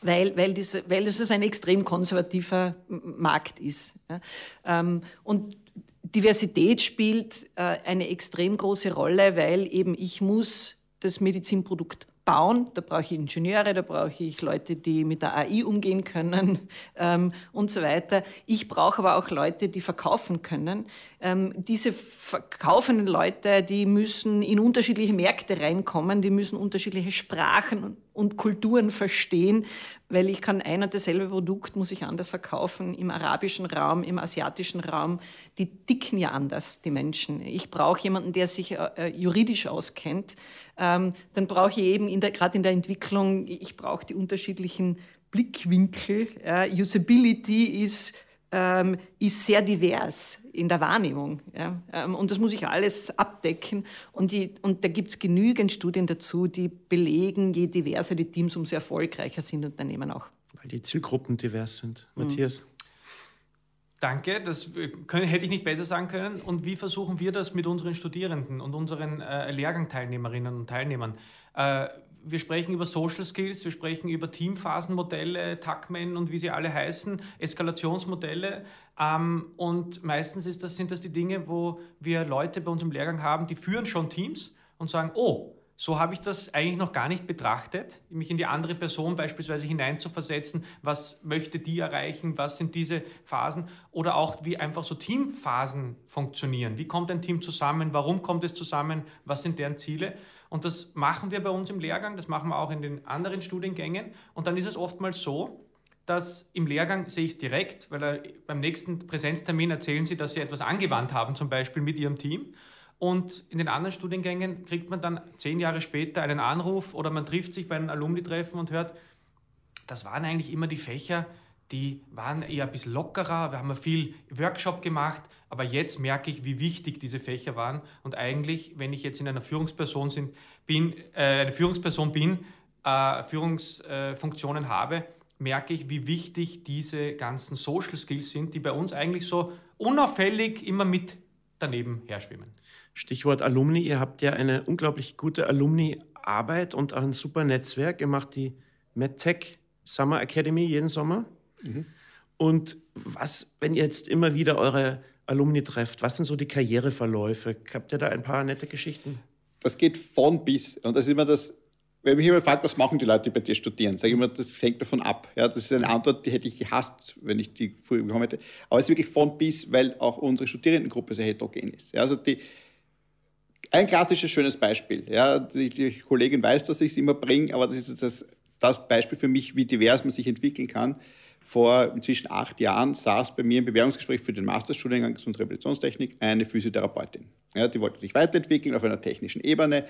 weil, weil, diese, weil es ein extrem konservativer Markt ist. Ja. Ähm, und Diversität spielt äh, eine extrem große Rolle, weil eben ich muss das Medizinprodukt bauen, da brauche ich Ingenieure, da brauche ich Leute, die mit der AI umgehen können ähm, und so weiter. Ich brauche aber auch Leute, die verkaufen können. Ähm, diese verkaufenden Leute, die müssen in unterschiedliche Märkte reinkommen, die müssen unterschiedliche Sprachen und Kulturen verstehen, weil ich kann ein und dasselbe Produkt muss ich anders verkaufen im arabischen Raum, im asiatischen Raum. Die dicken ja anders, die Menschen. Ich brauche jemanden, der sich äh, äh juridisch auskennt. Ähm, dann brauche ich eben gerade in der Entwicklung, ich brauche die unterschiedlichen Blickwinkel. Äh, Usability ist ähm, ist sehr divers in der Wahrnehmung. Ja? Ähm, und das muss ich alles abdecken. Und, die, und da gibt es genügend Studien dazu, die belegen, je diverser die Teams, umso erfolgreicher sind Unternehmen auch. Weil die Zielgruppen divers sind. Mhm. Matthias? Danke, das können, hätte ich nicht besser sagen können. Und wie versuchen wir das mit unseren Studierenden und unseren äh, Lehrgangteilnehmerinnen und Teilnehmern? Äh, wir sprechen über Social Skills, wir sprechen über Teamphasenmodelle, Tuckmen und wie sie alle heißen, Eskalationsmodelle. Ähm, und meistens ist das, sind das die Dinge, wo wir Leute bei uns im Lehrgang haben, die führen schon Teams und sagen, oh, so habe ich das eigentlich noch gar nicht betrachtet, mich in die andere Person beispielsweise hineinzuversetzen, was möchte die erreichen, was sind diese Phasen oder auch wie einfach so Teamphasen funktionieren. Wie kommt ein Team zusammen, warum kommt es zusammen, was sind deren Ziele? Und das machen wir bei uns im Lehrgang, das machen wir auch in den anderen Studiengängen. Und dann ist es oftmals so, dass im Lehrgang sehe ich es direkt, weil beim nächsten Präsenztermin erzählen sie, dass sie etwas angewandt haben, zum Beispiel mit ihrem Team. Und in den anderen Studiengängen kriegt man dann zehn Jahre später einen Anruf oder man trifft sich bei einem Alumni-Treffen und hört, das waren eigentlich immer die Fächer, die waren eher ein bisschen lockerer, wir haben viel Workshop gemacht, aber jetzt merke ich, wie wichtig diese Fächer waren. Und eigentlich, wenn ich jetzt in einer Führungsperson sind, bin, äh, eine Führungsperson bin, äh, Führungsfunktionen äh, habe, merke ich, wie wichtig diese ganzen Social Skills sind, die bei uns eigentlich so unauffällig immer mit daneben herschwimmen. Stichwort Alumni. Ihr habt ja eine unglaublich gute Alumni-Arbeit und auch ein super Netzwerk. Ihr macht die MedTech Summer Academy jeden Sommer. Und was, wenn ihr jetzt immer wieder eure Alumni trefft, was sind so die Karriereverläufe? Habt ihr da ein paar nette Geschichten? Das geht von bis. Und das ist immer das, wenn mich jemand fragt, was machen die Leute, die bei dir studieren, sage ich immer, das hängt davon ab. Ja, das ist eine Antwort, die hätte ich gehasst, wenn ich die früher bekommen hätte. Aber es ist wirklich von bis, weil auch unsere Studierendengruppe sehr heterogen ist. Ja, also die, ein klassisches schönes Beispiel. Ja, die, die Kollegin weiß, dass ich es immer bringe, aber das ist das, das Beispiel für mich, wie divers man sich entwickeln kann vor inzwischen acht Jahren saß bei mir im Bewerbungsgespräch für den Masterstudiengang Gesund- und Rehabilitationstechnik eine Physiotherapeutin. Ja, die wollte sich weiterentwickeln auf einer technischen Ebene.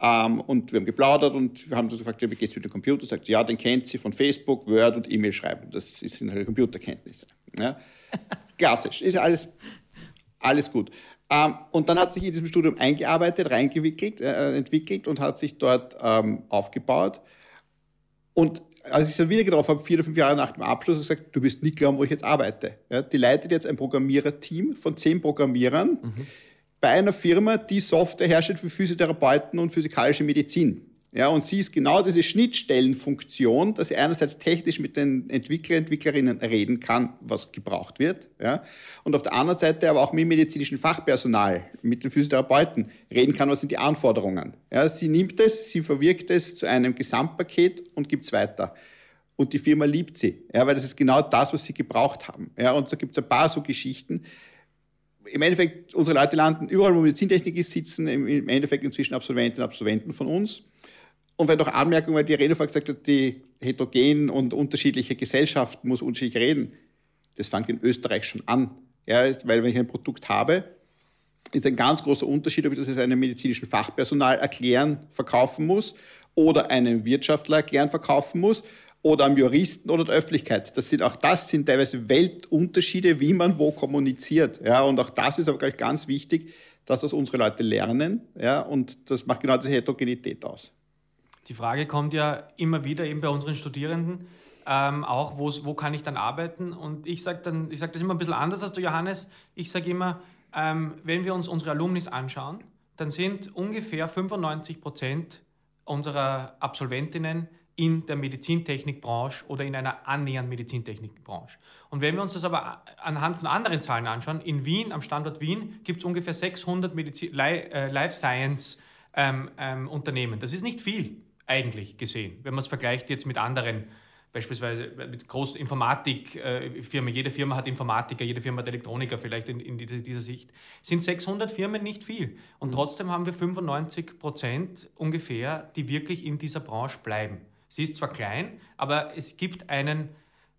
Ähm, und wir haben geplaudert und wir haben so gefragt, wie geht es mit dem Computer? Sagt sie, ja, den kennt sie von Facebook, Word und E-Mail schreiben. Das sind halt Computerkenntnisse. Ja. Klassisch, ist ja alles, alles gut. Ähm, und dann hat sich in diesem Studium eingearbeitet, reingewickelt, äh, entwickelt und hat sich dort ähm, aufgebaut. Und als ich dann wieder getroffen habe, vier oder fünf Jahre nach dem Abschluss, habe ich gesagt, du wirst nicht glauben, wo ich jetzt arbeite. Ja, die leitet jetzt ein Programmiererteam von zehn Programmierern mhm. bei einer Firma, die Software herstellt für Physiotherapeuten und physikalische Medizin. Ja, und sie ist genau diese Schnittstellenfunktion, dass sie einerseits technisch mit den Entwickler, Entwicklerinnen reden kann, was gebraucht wird, ja, und auf der anderen Seite aber auch mit dem medizinischen Fachpersonal, mit den Physiotherapeuten reden kann, was sind die Anforderungen. Ja, sie nimmt es, sie verwirkt es zu einem Gesamtpaket und gibt es weiter. Und die Firma liebt sie, ja, weil das ist genau das, was sie gebraucht haben. Ja, und so gibt es ein paar so Geschichten. Im Endeffekt, unsere Leute landen überall, wo Medizintechnik ist, sitzen im Endeffekt inzwischen Absolventinnen und Absolventen von uns und wenn noch Anmerkungen, weil die Rede vorher gesagt hat, die heterogen und unterschiedliche Gesellschaften muss unterschiedlich reden. Das fängt in Österreich schon an. Ja, weil wenn ich ein Produkt habe, ist ein ganz großer Unterschied, ob ich das jetzt einem medizinischen Fachpersonal erklären, verkaufen muss oder einem Wirtschaftler erklären, verkaufen muss oder einem Juristen oder der Öffentlichkeit. Das sind, auch das sind teilweise Weltunterschiede, wie man wo kommuniziert. Ja, und auch das ist aber gleich ganz wichtig, dass das unsere Leute lernen. Ja, und das macht genau diese Heterogenität aus. Die Frage kommt ja immer wieder eben bei unseren Studierenden, ähm, auch wo kann ich dann arbeiten? Und ich sage dann, das immer ein bisschen anders als du, Johannes. Ich sage immer, ähm, wenn wir uns unsere Alumnis anschauen, dann sind ungefähr 95 Prozent unserer Absolventinnen in der Medizintechnikbranche oder in einer annähernden Medizintechnikbranche. Und wenn wir uns das aber anhand von anderen Zahlen anschauen, in Wien, am Standort Wien, gibt es ungefähr 600 Medizin, äh, Life Science ähm, ähm, Unternehmen. Das ist nicht viel eigentlich gesehen, wenn man es vergleicht jetzt mit anderen beispielsweise mit großen Informatikfirmen, jede Firma hat Informatiker, jede Firma hat Elektroniker vielleicht in, in dieser Sicht, sind 600 Firmen nicht viel. Und mhm. trotzdem haben wir 95 Prozent ungefähr, die wirklich in dieser Branche bleiben. Sie ist zwar klein, aber es gibt einen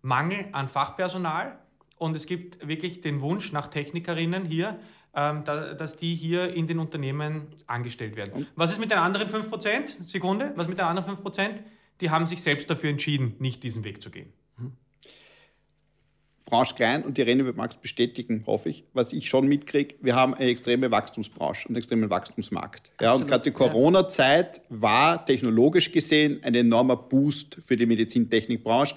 Mangel an Fachpersonal und es gibt wirklich den Wunsch nach Technikerinnen hier, ähm, dass die hier in den Unternehmen angestellt werden. Was ist mit den anderen 5%? Sekunde, was mit den anderen 5%? die haben sich selbst dafür entschieden, nicht diesen Weg zu gehen. Mhm. Branche klein und die Irene wird Max bestätigen, hoffe ich. Was ich schon mitkriege, wir haben eine extreme Wachstumsbranche und einen extremen Wachstumsmarkt. Ja, und gerade die Corona-Zeit war technologisch gesehen ein enormer Boost für die Medizintechnikbranche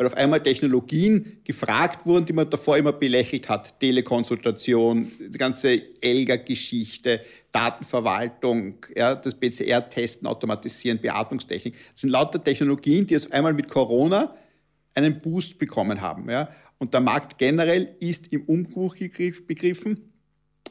weil auf einmal Technologien gefragt wurden, die man davor immer belächelt hat. Telekonsultation, die ganze ELGA-Geschichte, Datenverwaltung, ja, das PCR-Testen, Automatisieren, Beatmungstechnik. Das sind lauter Technologien, die auf einmal mit Corona einen Boost bekommen haben. Ja. Und der Markt generell ist im Umbruch begriffen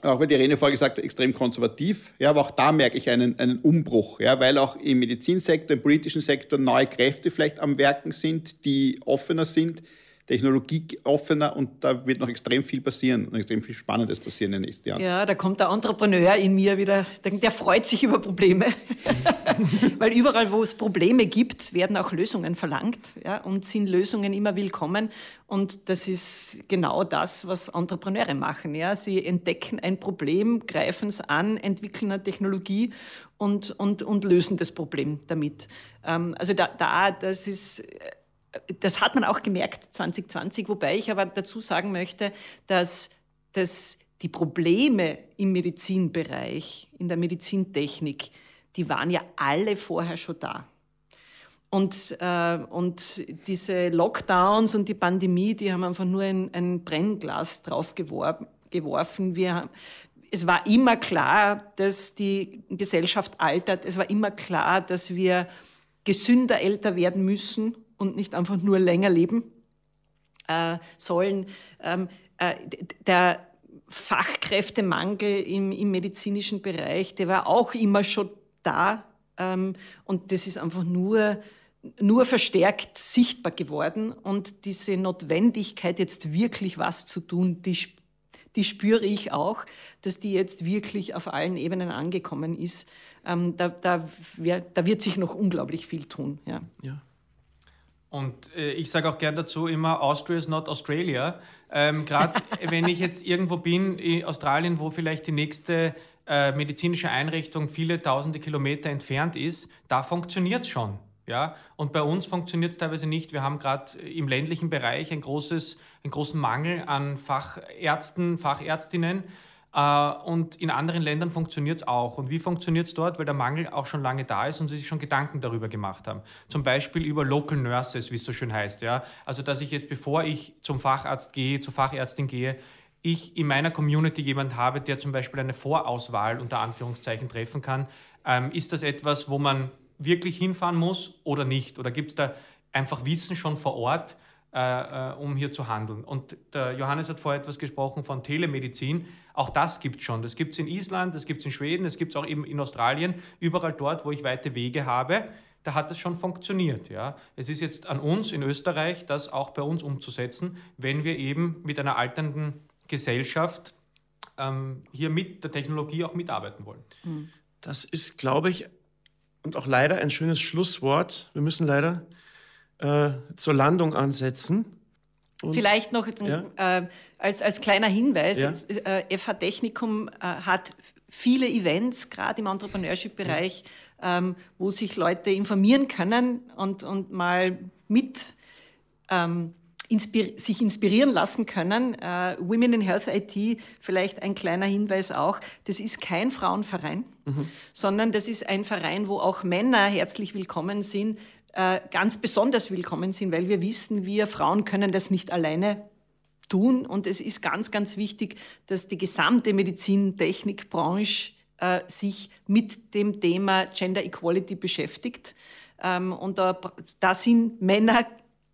auch weil die Irene vorher gesagt hat, extrem konservativ. Ja, aber auch da merke ich einen, einen Umbruch, ja, weil auch im Medizinsektor, im politischen Sektor neue Kräfte vielleicht am Werken sind, die offener sind, technologieoffener und da wird noch extrem viel passieren und extrem viel Spannendes passieren in den nächsten Jahren. Ja, da kommt der Entrepreneur in mir wieder, der freut sich über Probleme, weil überall, wo es Probleme gibt, werden auch Lösungen verlangt ja, und sind Lösungen immer willkommen und das ist genau das, was Entrepreneure machen. Ja. Sie entdecken ein Problem, greifen es an, entwickeln eine Technologie und, und, und lösen das Problem damit. Ähm, also da, da, das ist das hat man auch gemerkt 2020, wobei ich aber dazu sagen möchte, dass, dass die Probleme im Medizinbereich, in der Medizintechnik, die waren ja alle vorher schon da. Und, äh, und diese Lockdowns und die Pandemie, die haben einfach nur ein, ein Brennglas drauf geworfen. Wir, es war immer klar, dass die Gesellschaft altert. Es war immer klar, dass wir gesünder älter werden müssen und nicht einfach nur länger leben äh, sollen. Ähm, äh, der Fachkräftemangel im, im, medizinischen Bereich, der war auch immer schon da. Ähm, und das ist einfach nur, nur verstärkt sichtbar geworden. Und diese Notwendigkeit, jetzt wirklich was zu tun, die, die spüre ich auch, dass die jetzt wirklich auf allen Ebenen angekommen ist. Ähm, da, da, da, wird sich noch unglaublich viel tun. Ja. ja. Und äh, ich sage auch gern dazu immer, Austria is not Australia. Ähm, Gerade wenn ich jetzt irgendwo bin, in Australien, wo vielleicht die nächste äh, medizinische Einrichtung viele tausende Kilometer entfernt ist, da funktioniert es schon. Ja? Und bei uns funktioniert es teilweise nicht. Wir haben gerade im ländlichen Bereich ein großes, einen großen Mangel an Fachärzten, Fachärztinnen. Äh, und in anderen Ländern funktioniert es auch. Und wie funktioniert es dort? Weil der Mangel auch schon lange da ist und sie sich schon Gedanken darüber gemacht haben. Zum Beispiel über Local Nurses, wie es so schön heißt. Ja? Also, dass ich jetzt, bevor ich zum Facharzt gehe, zur Fachärztin gehe, ich in meiner Community jemanden habe, der zum Beispiel eine Vorauswahl unter Anführungszeichen treffen kann. Ähm, ist das etwas, wo man wirklich hinfahren muss oder nicht? Oder gibt es da einfach Wissen schon vor Ort, äh, äh, um hier zu handeln. Und der Johannes hat vorher etwas gesprochen von Telemedizin. Auch das gibt es schon. Das gibt es in Island, das gibt es in Schweden, das gibt es auch eben in Australien. Überall dort, wo ich weite Wege habe, da hat es schon funktioniert. Ja. Es ist jetzt an uns in Österreich, das auch bei uns umzusetzen, wenn wir eben mit einer alternden Gesellschaft ähm, hier mit der Technologie auch mitarbeiten wollen. Das ist, glaube ich, und auch leider ein schönes Schlusswort. Wir müssen leider äh, zur Landung ansetzen. Und, Vielleicht noch ja? äh, als, als kleiner Hinweis, ja? äh, FH Technikum äh, hat viele Events, gerade im Entrepreneurship-Bereich, ja. ähm, wo sich Leute informieren können und, und mal mit ähm, inspir sich inspirieren lassen können. Äh, Women in Health IT, vielleicht ein kleiner Hinweis auch, das ist kein Frauenverein, mhm. sondern das ist ein Verein, wo auch Männer herzlich willkommen sind, äh, ganz besonders willkommen sind, weil wir wissen, wir Frauen können das nicht alleine tun. Und es ist ganz, ganz wichtig, dass die gesamte Medizintechnikbranche äh, sich mit dem Thema Gender Equality beschäftigt. Ähm, und da, da sind Männer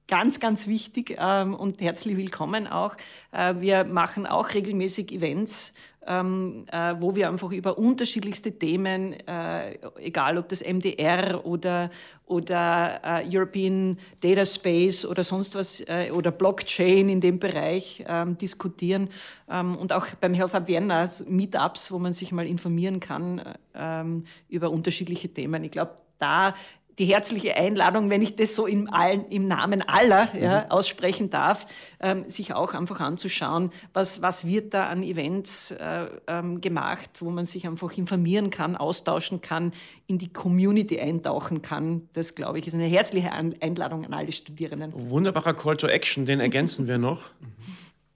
ganz, ganz wichtig ähm, und herzlich willkommen auch. Äh, wir machen auch regelmäßig Events ähm, äh, wo wir einfach über unterschiedlichste Themen, äh, egal ob das MDR oder, oder äh, European Data Space oder sonst was äh, oder Blockchain in dem Bereich ähm, diskutieren ähm, und auch beim Health Hub Vienna Meetups, wo man sich mal informieren kann ähm, über unterschiedliche Themen. Ich glaube, da die herzliche Einladung, wenn ich das so im, allen, im Namen aller ja, mhm. aussprechen darf, ähm, sich auch einfach anzuschauen, was, was wird da an Events äh, ähm, gemacht, wo man sich einfach informieren kann, austauschen kann, in die Community eintauchen kann. Das, glaube ich, ist eine herzliche Einladung an alle Studierenden. Wunderbarer Call to Action, den ergänzen wir noch.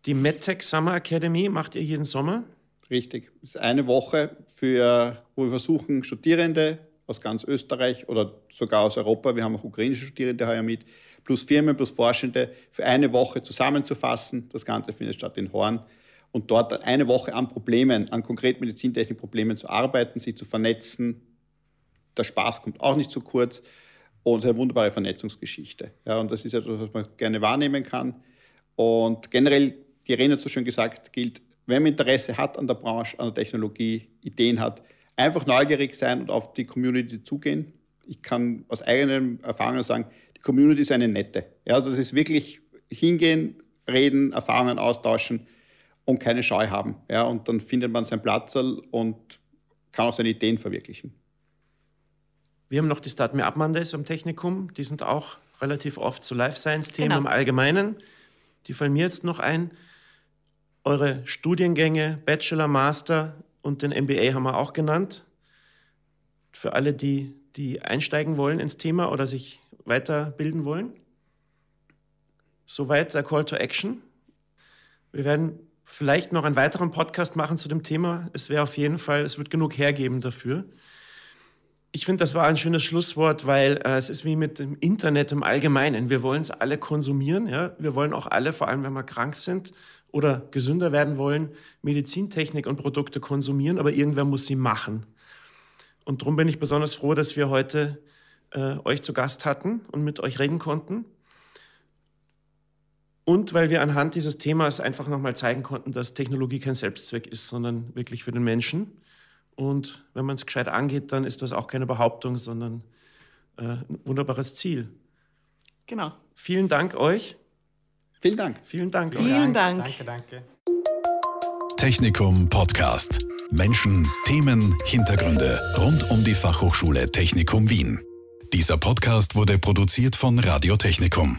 Die MedTech Summer Academy macht ihr jeden Sommer? Richtig. Das ist eine Woche, für, wo wir versuchen, Studierende aus ganz Österreich oder sogar aus Europa, wir haben auch ukrainische Studierende heuer mit, plus Firmen, plus Forschende, für eine Woche zusammenzufassen. Das Ganze findet statt in Horn. Und dort eine Woche an Problemen, an konkreten Medizintechnikproblemen zu arbeiten, sich zu vernetzen. Der Spaß kommt auch nicht zu kurz. Und eine wunderbare Vernetzungsgeschichte. Ja, und das ist etwas, was man gerne wahrnehmen kann. Und generell, die Irene hat so schön gesagt, gilt, wenn man Interesse hat an der Branche, an der Technologie, Ideen hat, einfach neugierig sein und auf die Community zugehen. Ich kann aus eigenen Erfahrungen sagen, die Community ist eine nette. Ja, also es ist wirklich hingehen, reden, Erfahrungen austauschen und keine Scheu haben. Ja, und dann findet man seinen Platz und kann auch seine Ideen verwirklichen. Wir haben noch die Start Me Up Mondays am Technikum. Die sind auch relativ oft zu Life Science-Themen genau. im Allgemeinen. Die fallen mir jetzt noch ein. Eure Studiengänge, Bachelor, Master, und den MBA haben wir auch genannt. Für alle, die, die einsteigen wollen ins Thema oder sich weiterbilden wollen. Soweit der Call to Action. Wir werden vielleicht noch einen weiteren Podcast machen zu dem Thema. Es wäre auf jeden Fall, es wird genug hergeben dafür. Ich finde, das war ein schönes Schlusswort, weil äh, es ist wie mit dem Internet im Allgemeinen. Wir wollen es alle konsumieren. Ja? Wir wollen auch alle, vor allem wenn wir krank sind, oder gesünder werden wollen, Medizintechnik und Produkte konsumieren, aber irgendwer muss sie machen. Und darum bin ich besonders froh, dass wir heute äh, euch zu Gast hatten und mit euch reden konnten. Und weil wir anhand dieses Themas einfach nochmal zeigen konnten, dass Technologie kein Selbstzweck ist, sondern wirklich für den Menschen. Und wenn man es gescheit angeht, dann ist das auch keine Behauptung, sondern äh, ein wunderbares Ziel. Genau. Vielen Dank euch. Vielen Dank. Vielen Dank. Vielen Dank. Danke, danke. Technikum Podcast. Menschen, Themen, Hintergründe rund um die Fachhochschule Technikum Wien. Dieser Podcast wurde produziert von Radio Technikum.